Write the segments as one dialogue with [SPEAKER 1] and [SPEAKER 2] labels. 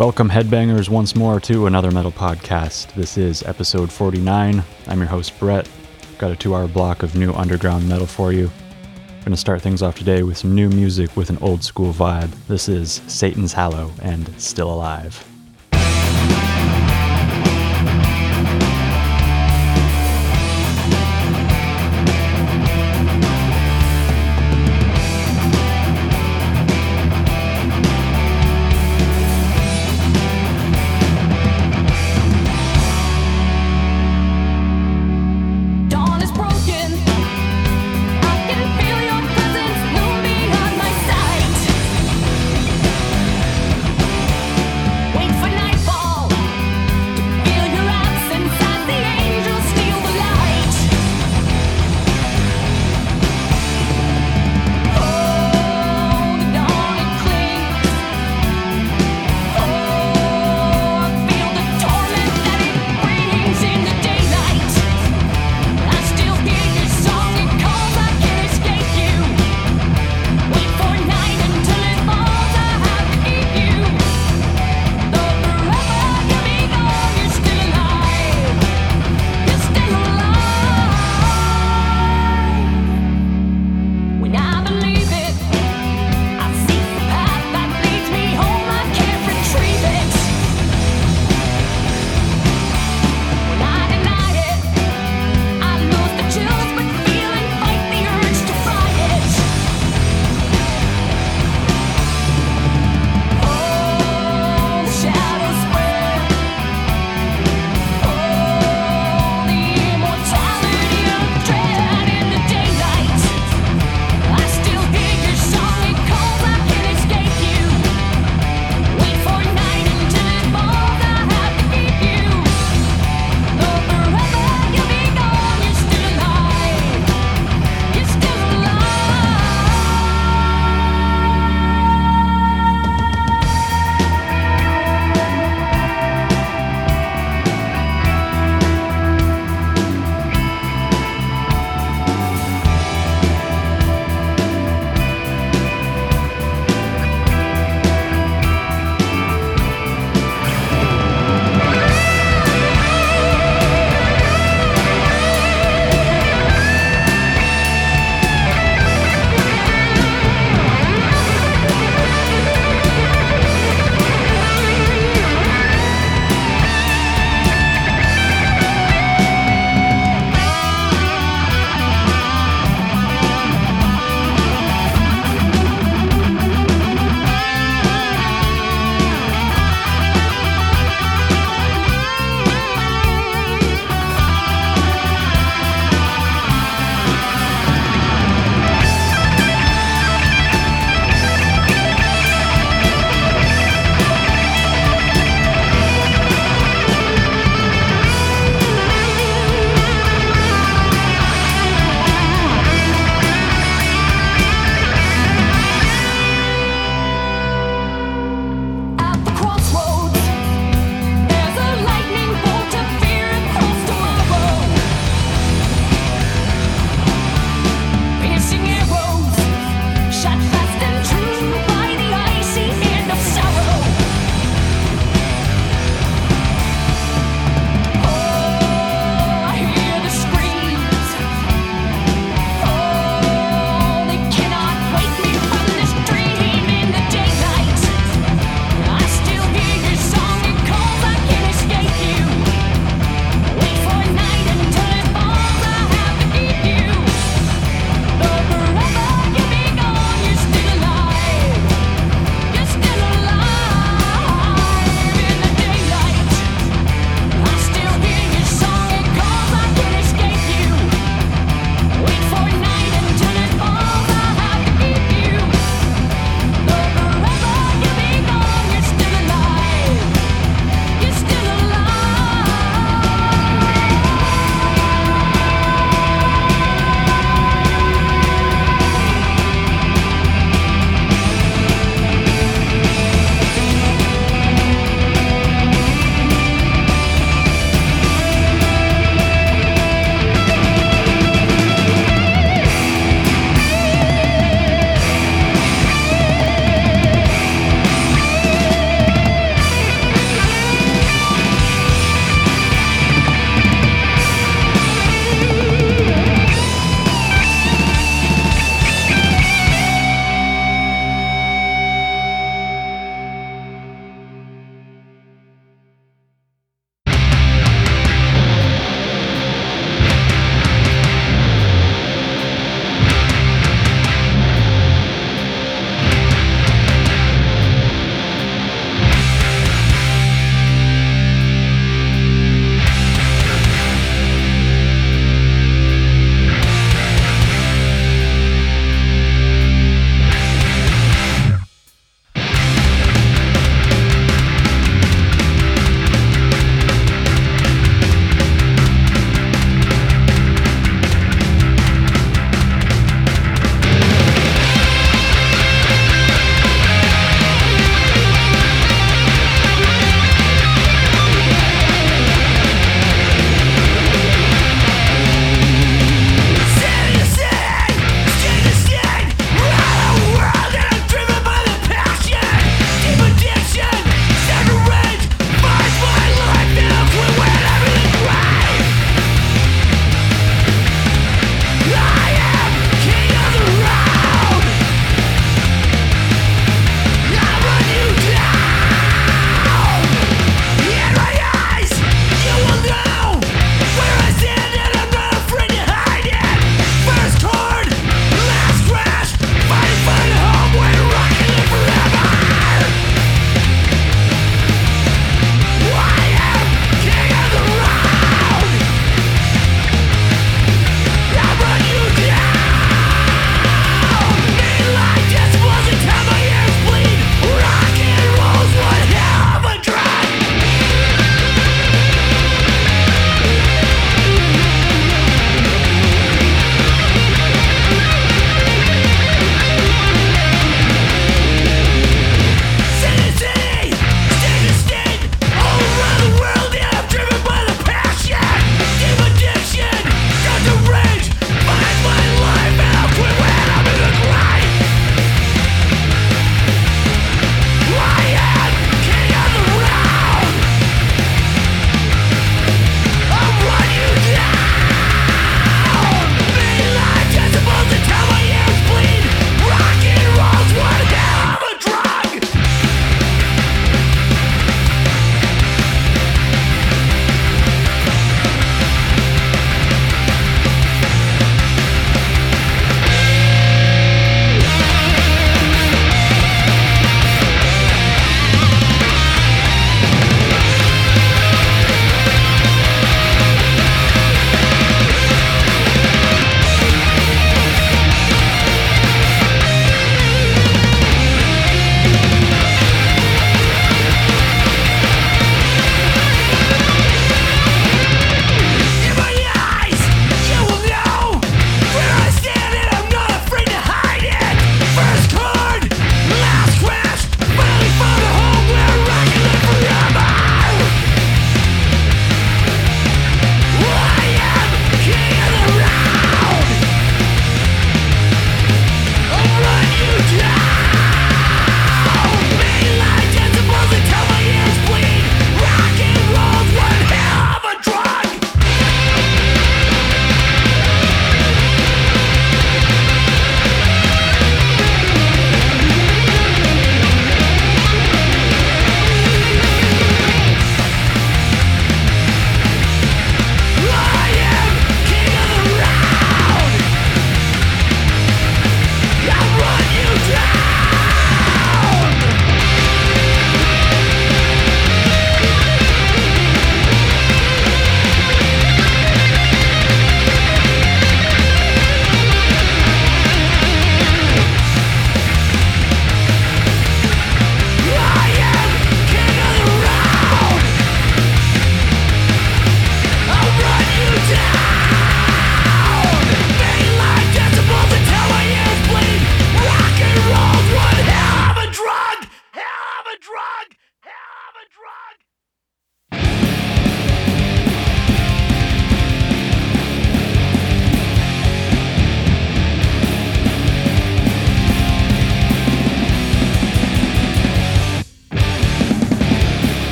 [SPEAKER 1] Welcome, headbangers, once more to another metal podcast. This is episode 49. I'm your host, Brett. Got a two hour block of new underground metal for you. I'm going to start things off today with some new music with an old school vibe. This is Satan's Hollow and Still Alive.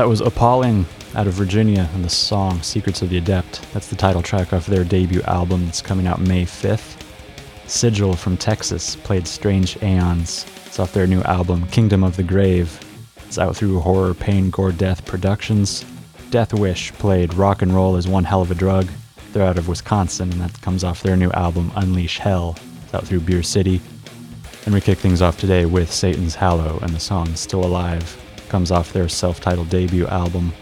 [SPEAKER 1] That was Appalling out of Virginia and the song Secrets of the Adept. That's the title track off their debut album that's coming out May 5th. Sigil from Texas played Strange Aeons. It's off their new album Kingdom of the Grave. It's out through Horror, Pain, Gore, Death Productions. Death Wish played Rock and Roll is One Hell of a Drug. They're out of Wisconsin, and that comes off their new album Unleash Hell. It's out through Beer City. And we kick things off today with Satan's Hollow and the song Still Alive. Comes off their self titled debut album.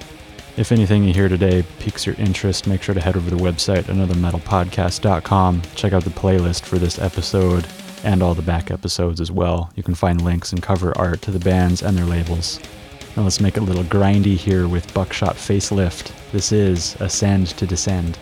[SPEAKER 1] If anything you hear today piques your interest, make sure to head over to the website, anothermetalpodcast.com. Check out the playlist for this episode and all the back episodes as well. You can find links and cover art to the bands and their labels. Now let's make it a little grindy here with Buckshot Facelift. This is Ascend to Descend.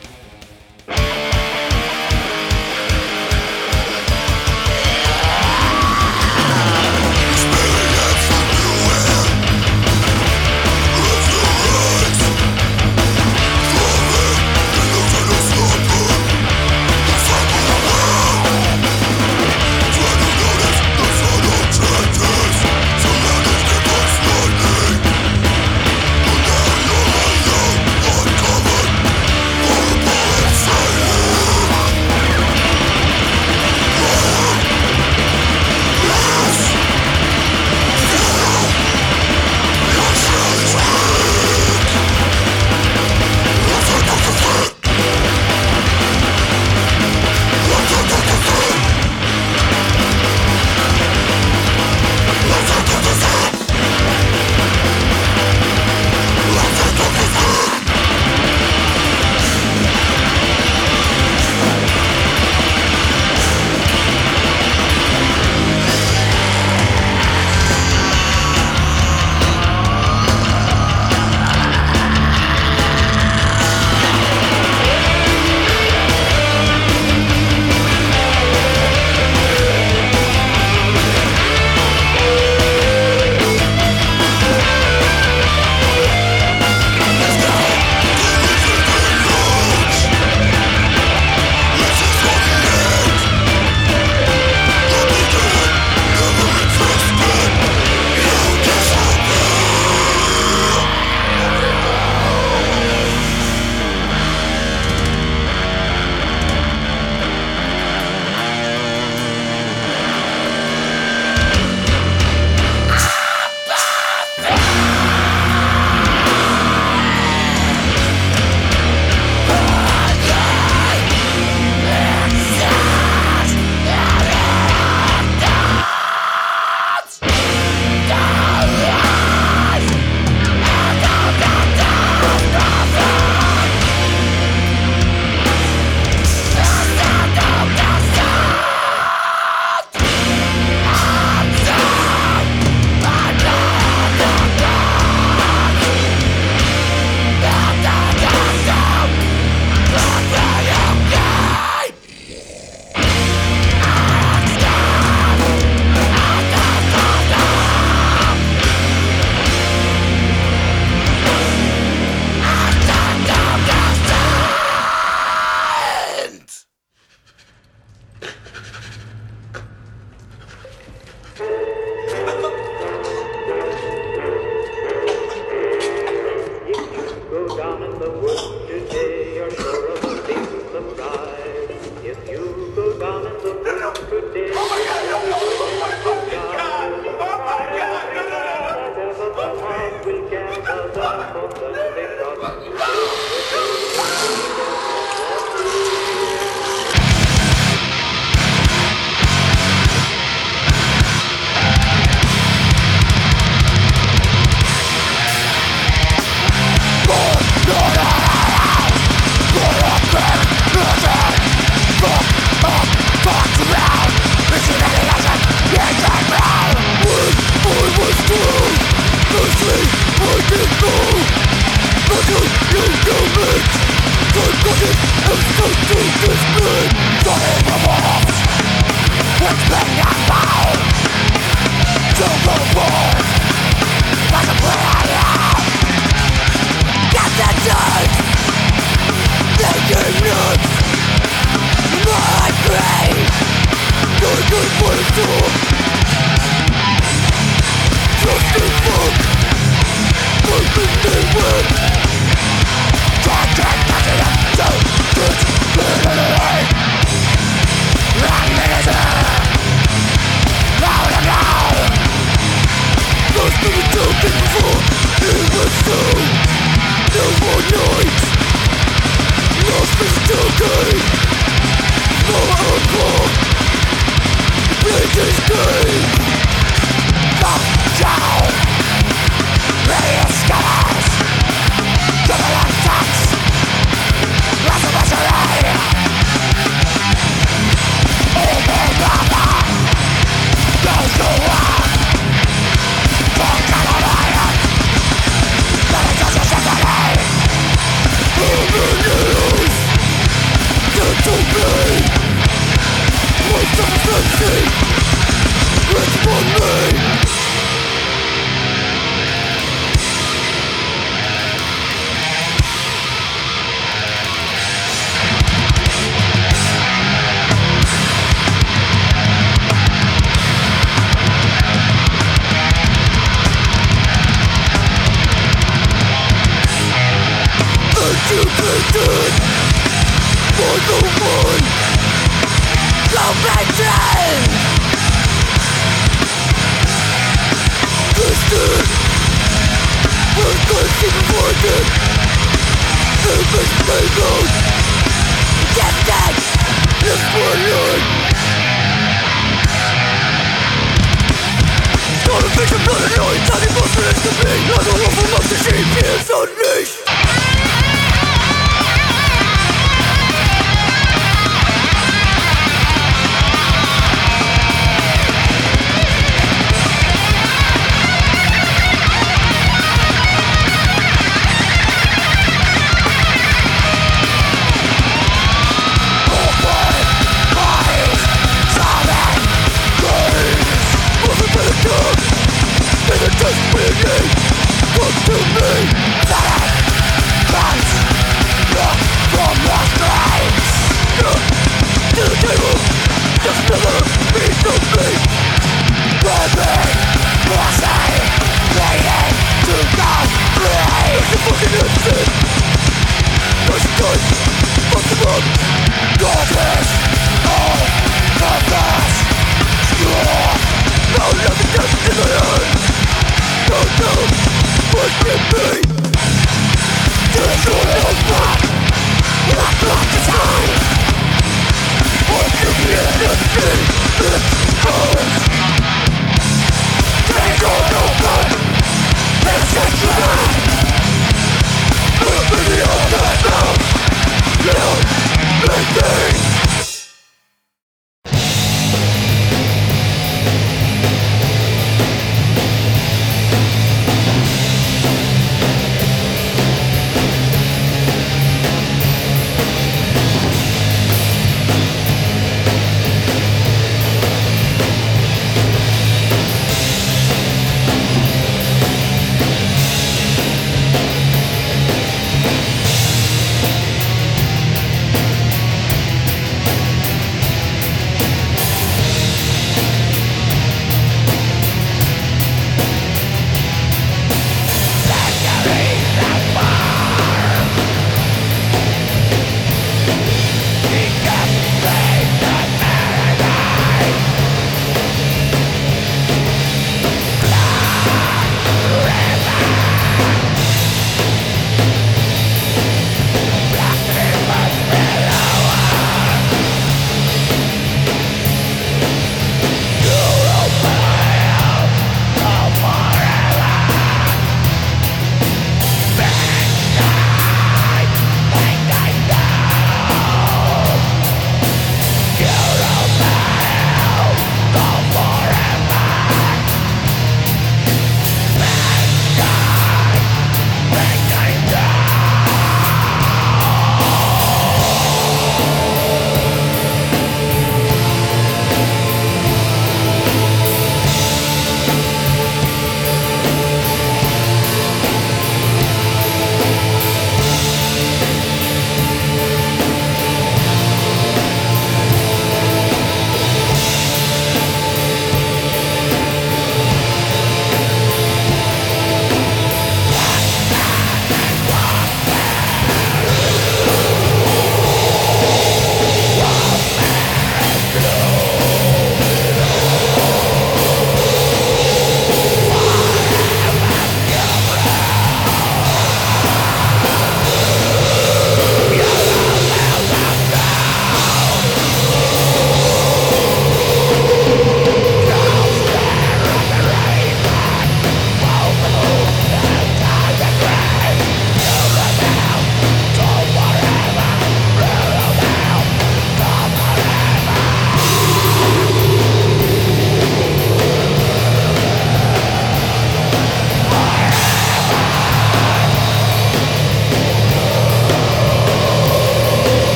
[SPEAKER 2] It's for me.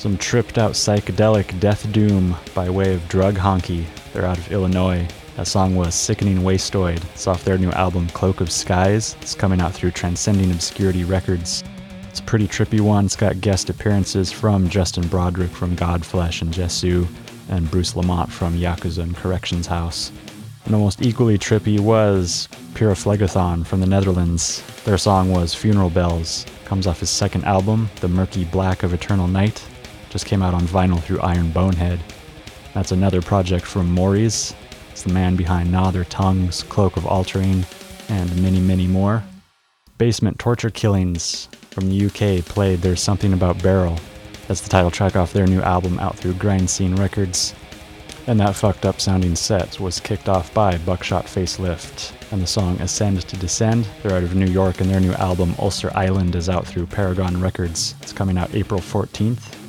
[SPEAKER 1] Some tripped out psychedelic death doom by way of Drug Honkey. They're out of Illinois. That song was Sickening Wastoid. It's off their new album Cloak of Skies. It's coming out through Transcending Obscurity Records. It's a pretty trippy one. It's got guest appearances from Justin Broadrick from Godflesh and Jesu, and Bruce Lamont from Yakuza and Corrections House. And almost equally trippy was Pyriphlegethon from the Netherlands. Their song was Funeral Bells. Comes off his second album, The Murky Black of Eternal Night. Just came out on vinyl through Iron Bonehead. That's another project from Mories. It's the man behind Gnaw Their Tongues, Cloak of Altering, and many, many more. Basement Torture Killings from the UK played There's Something About Beryl. That's the title track off their new album out through Grind Scene Records. And that fucked up sounding set was kicked off by Buckshot Facelift and the song Ascend to Descend. They're out of New York and their new album Ulster Island is out through Paragon Records. It's coming out April 14th.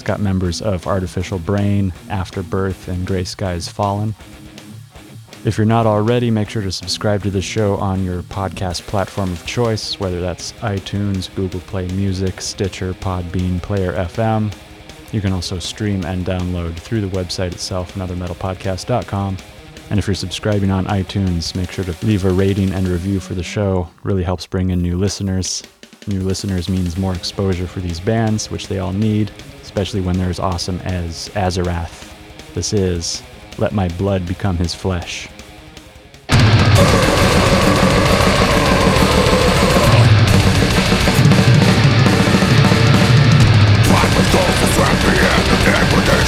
[SPEAKER 1] It's got members of Artificial Brain, Afterbirth, and Grey Skies Fallen. If you're not already, make sure to subscribe to the show on your podcast platform of choice, whether that's iTunes, Google Play Music, Stitcher, Podbean, Player FM. You can also stream and download through the website itself, anothermetalpodcast.com. And if you're subscribing on iTunes, make sure to leave a rating and review for the show. Really helps bring in new listeners. New listeners means more exposure for these bands, which they all need, especially when they're as awesome as Azarath. This is Let My Blood Become His Flesh.
[SPEAKER 3] Time was all for happy and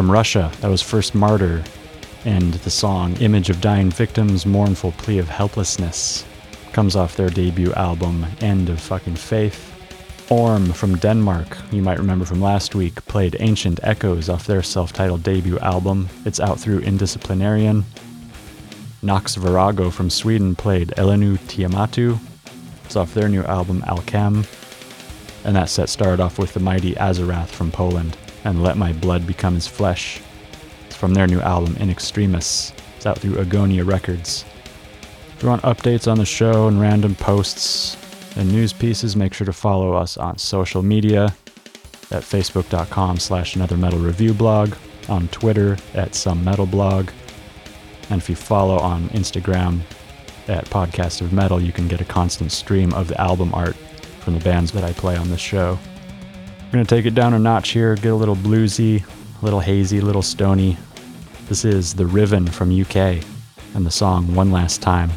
[SPEAKER 1] From Russia, that was First Martyr and the song Image of Dying Victims, Mournful Plea of Helplessness. Comes off their debut album, End of Fucking Faith. Orm from Denmark, you might remember from last week, played Ancient Echoes off their self titled debut album. It's out through Indisciplinarian. Nox Virago from Sweden played Elenu Tiamatu. It's off their new album Alchem. And that set started off with the mighty Azarath from Poland and Let My Blood Become His Flesh. It's from their new album In Extremis. It's out through Agonia Records. If you want updates on the show and random posts and news pieces, make sure to follow us on social media at facebook.com slash another metal review blog, on Twitter at some metal blog, and if you follow on Instagram at Podcast of Metal, you can get a constant stream of the album art from the bands that I play on this show. We're going to take it down a notch here, get a little bluesy, a little hazy, a little stony. This is The Riven from UK and the song One Last Time.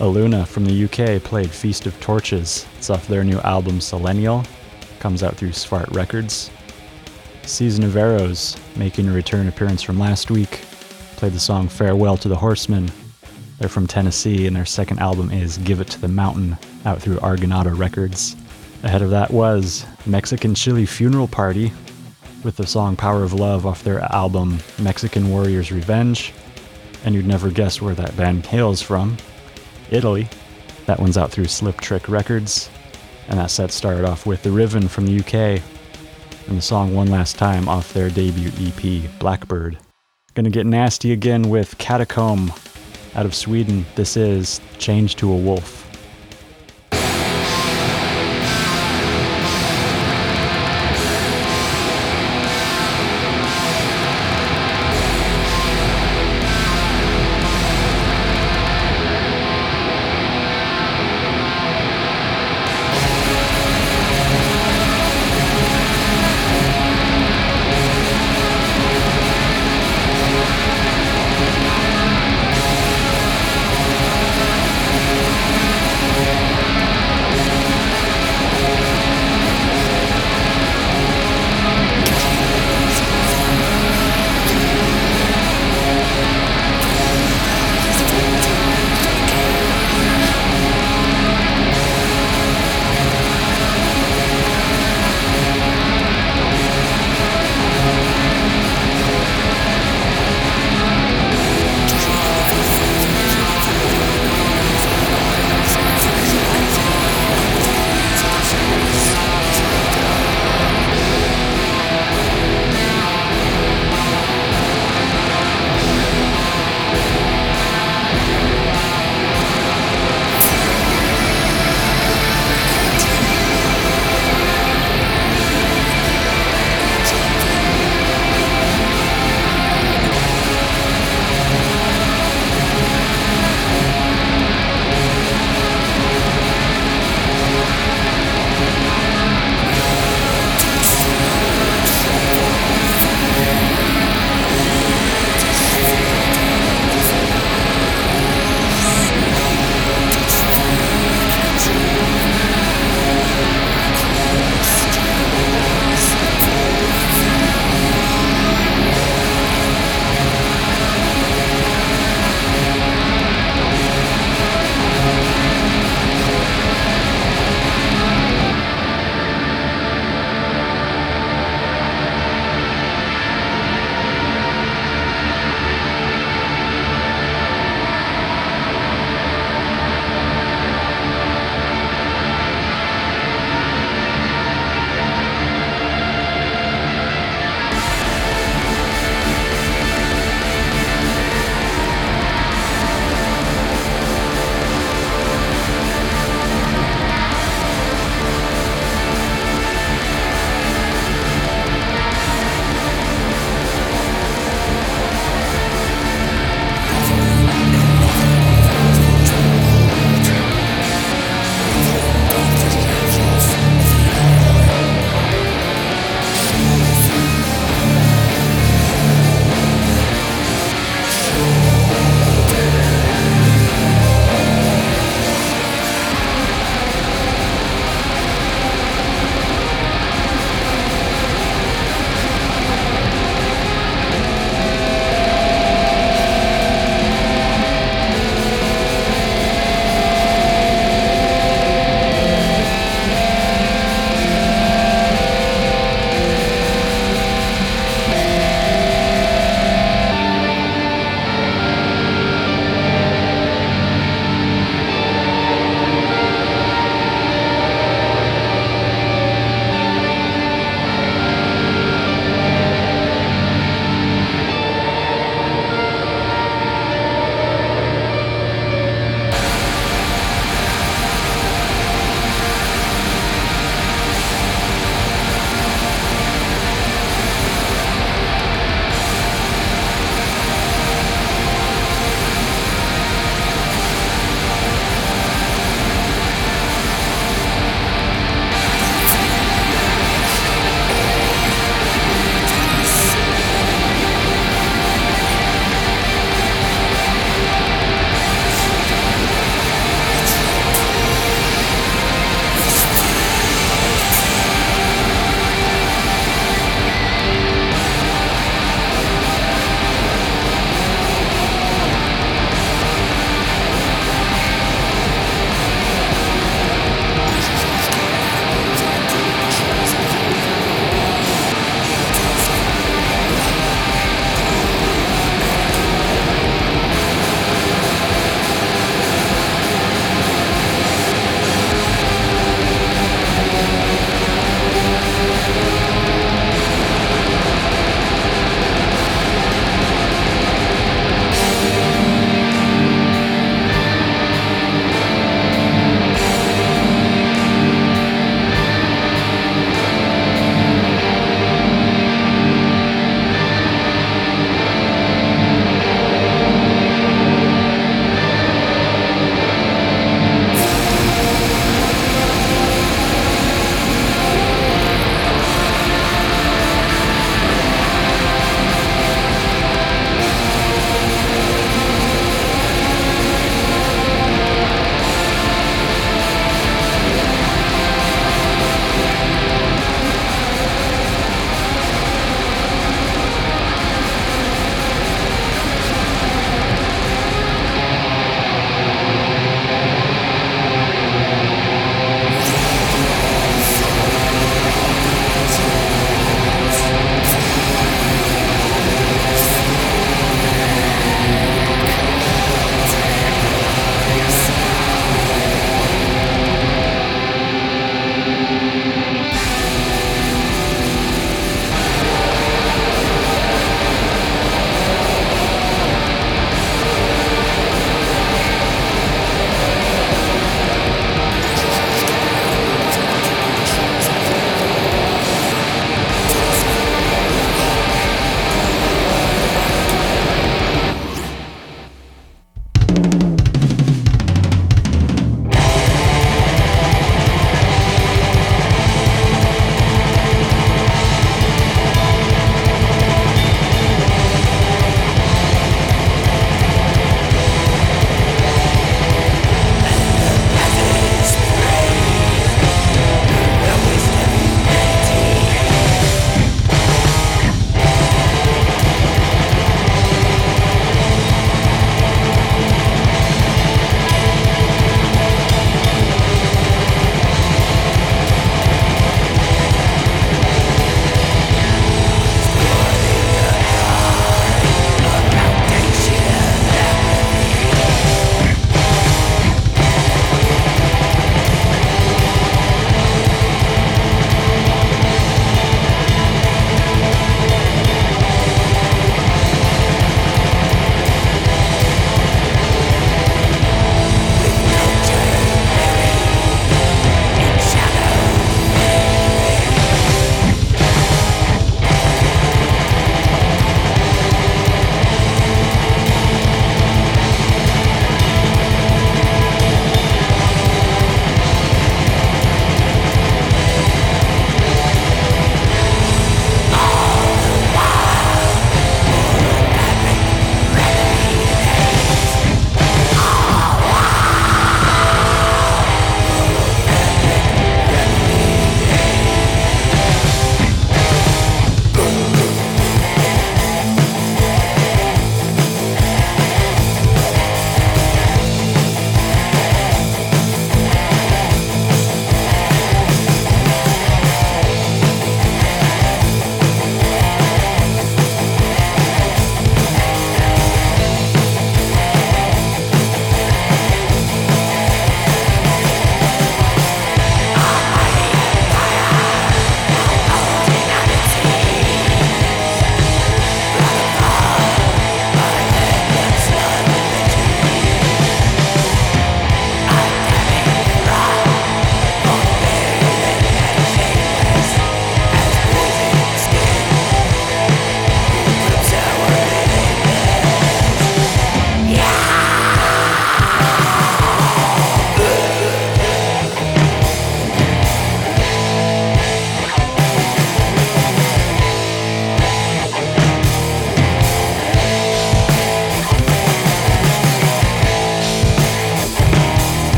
[SPEAKER 1] Alunah from the UK played Feast of Torches. It's off their new album Solennial. Comes out through Svart Records. Season of Arrows, making a return appearance from last week, played the song Farewell to the Horsemen. They're from Tennessee, and their second album is Give It to the Mountain, out through Argonauta Records. Ahead of that was Mexican Chili Funeral Party, with the song Power of Love off their album Mexican Warrior's Revenge. And you'd never guess where that band hails from Italy. That one's out through Sliptrick Records. And that set started off with The Riven from the UK and the song One Last Time off their debut EP, Blackbird. Gonna get nasty again with Catacomb out of Sweden. This is Change to a Wolf.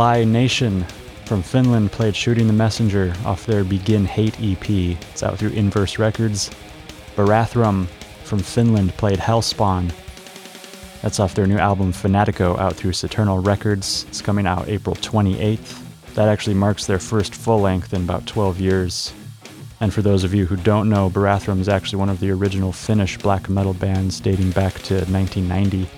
[SPEAKER 1] Ally Nation from Finland played Shooting the Messenger off their Begin Hate EP. It's out through Inverse Records. Barathrum from Finland played Hellspawn. That's off their new album Fanatiko out through Saturnal Records. It's coming out April 28th. That actually marks their first full length in about 12 years. And for those of you who don't know, Barathrum is actually one of the original Finnish black metal bands dating back to 1990.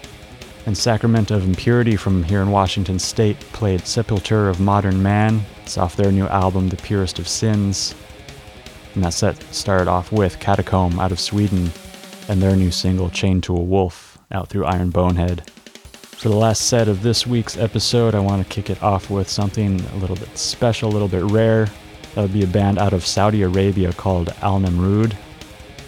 [SPEAKER 1] And Sacrament of Impurity from here in Washington State played Sepulture of Modern Man. It's off their new album, The Purest of Sins. And that set started off with Catacomb out of Sweden and their new single, Chained to a Wolf, out through Iron Bonehead. For the last set of this week's episode, I want to kick it off with something a little bit special, a little bit rare. That would be a band out of Saudi Arabia called Al Namrud.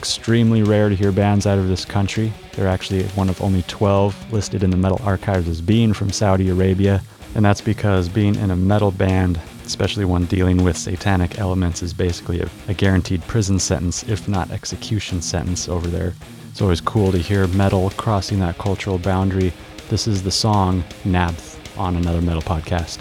[SPEAKER 1] Extremely rare to hear bands out of this country. They're actually one of only 12 listed in the metal archives as being from Saudi Arabia, and that's because being in a metal band, especially one dealing with satanic elements, is basically a, a guaranteed prison sentence, if not execution sentence, over there. It's always cool to hear metal crossing that cultural boundary. This is the song Nabth on another metal podcast.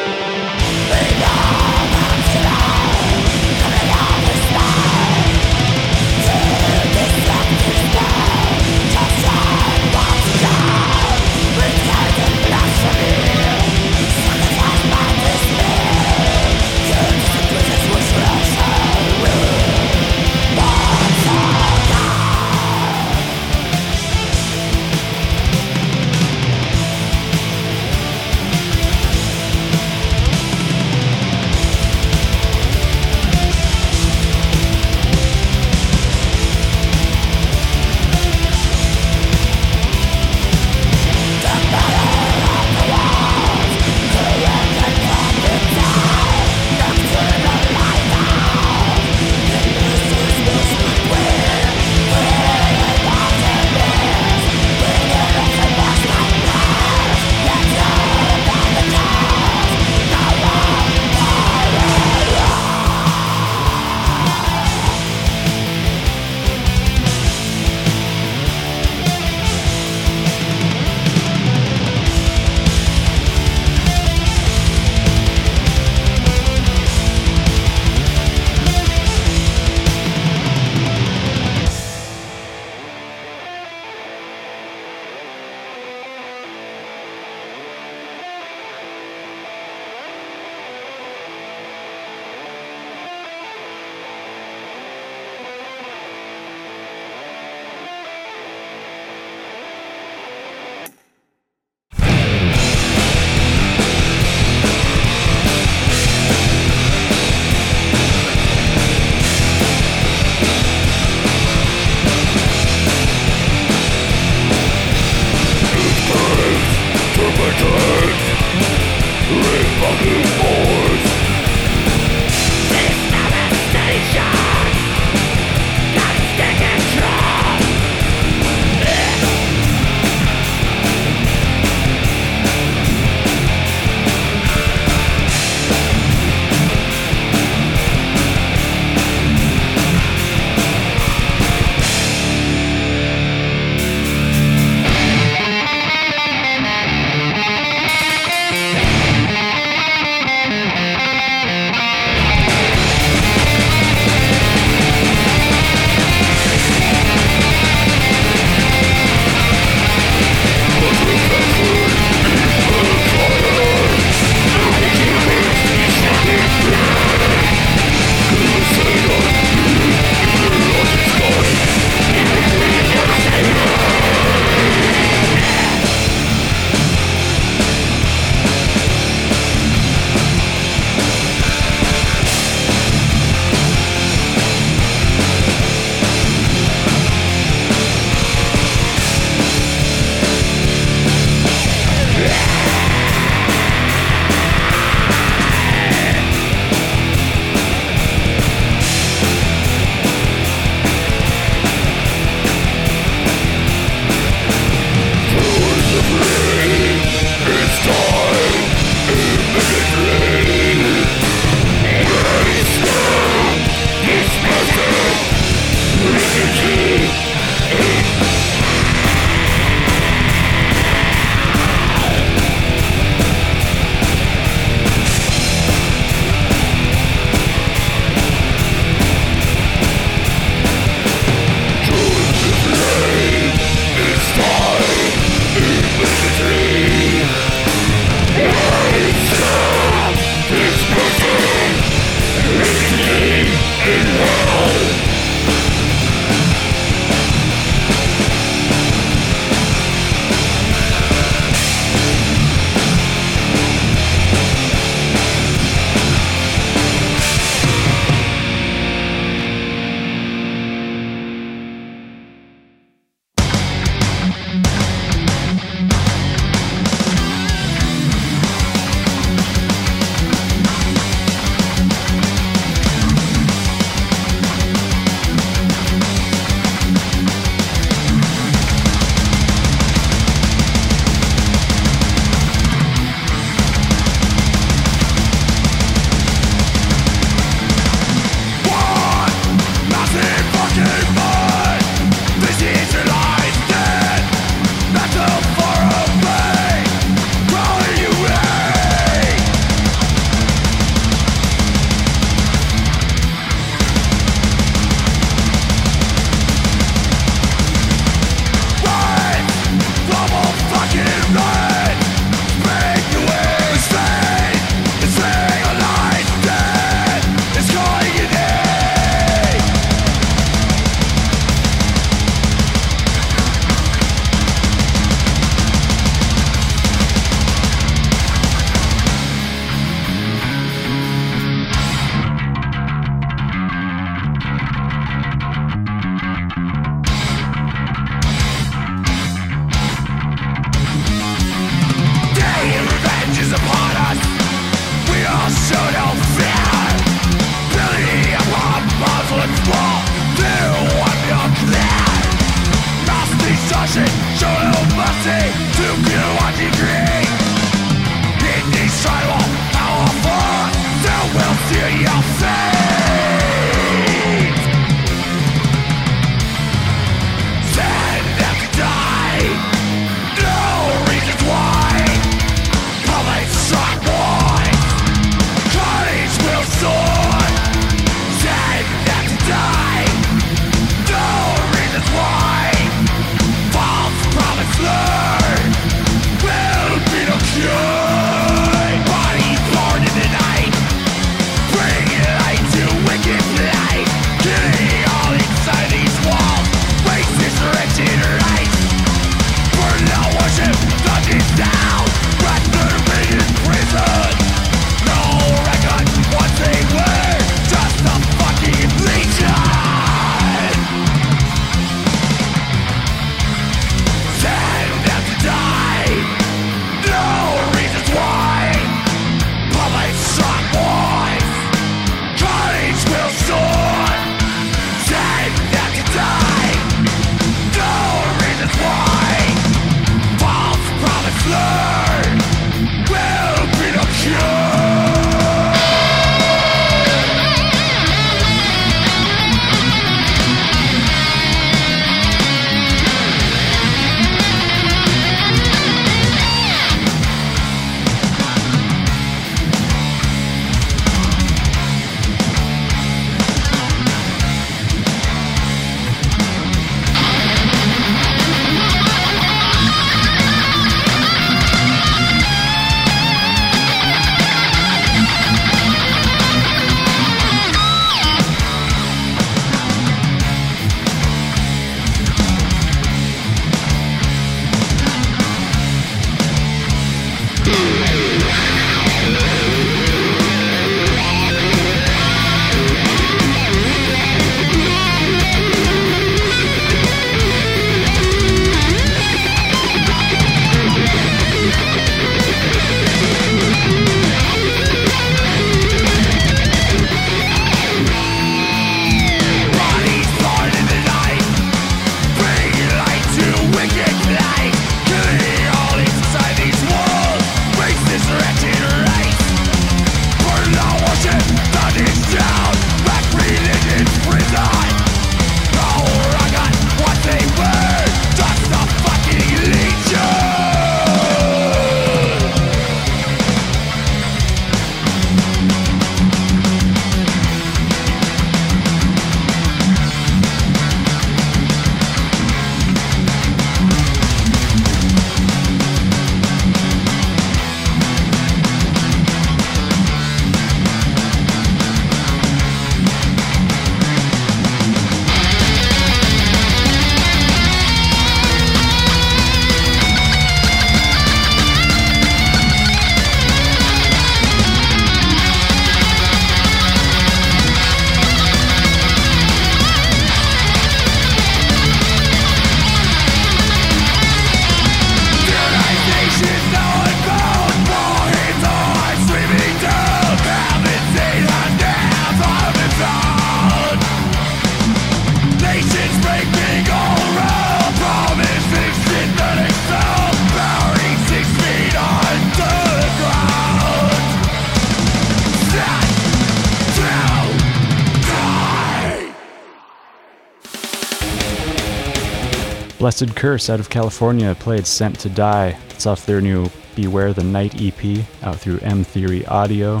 [SPEAKER 1] Blessed Curse out of California played Sent to Die. It's off their new Beware the Night EP out through M Theory Audio.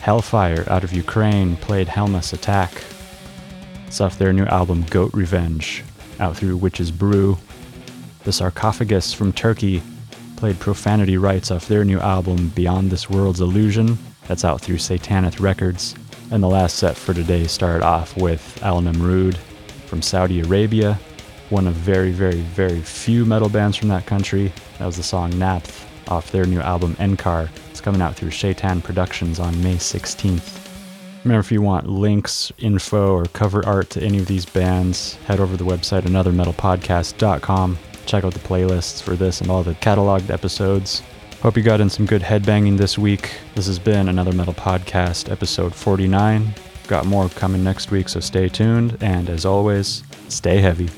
[SPEAKER 1] Hellfire out of Ukraine played Helmus Attack. It's off their new album Goat Revenge out through Witch's Brew. The Sarcophagus from Turkey played Profanity Rights off their new album Beyond This World's Illusion. That's out through Satanath Records. And the last set for today started off with Al Namrood from Saudi Arabia, one of very, very, very few metal bands from that country. That was the song Napth off their new album Enkar. It's coming out through Shaytan Productions on May 16th. Remember, if you want links, info, or cover art to any of these bands, head over to the website anothermetalpodcast.com. Check out the playlists for this and all the cataloged episodes. Hope you got in some good headbanging this week. This has been another Metal Podcast, episode 49. Got more coming next week, so stay tuned. And as always, stay heavy.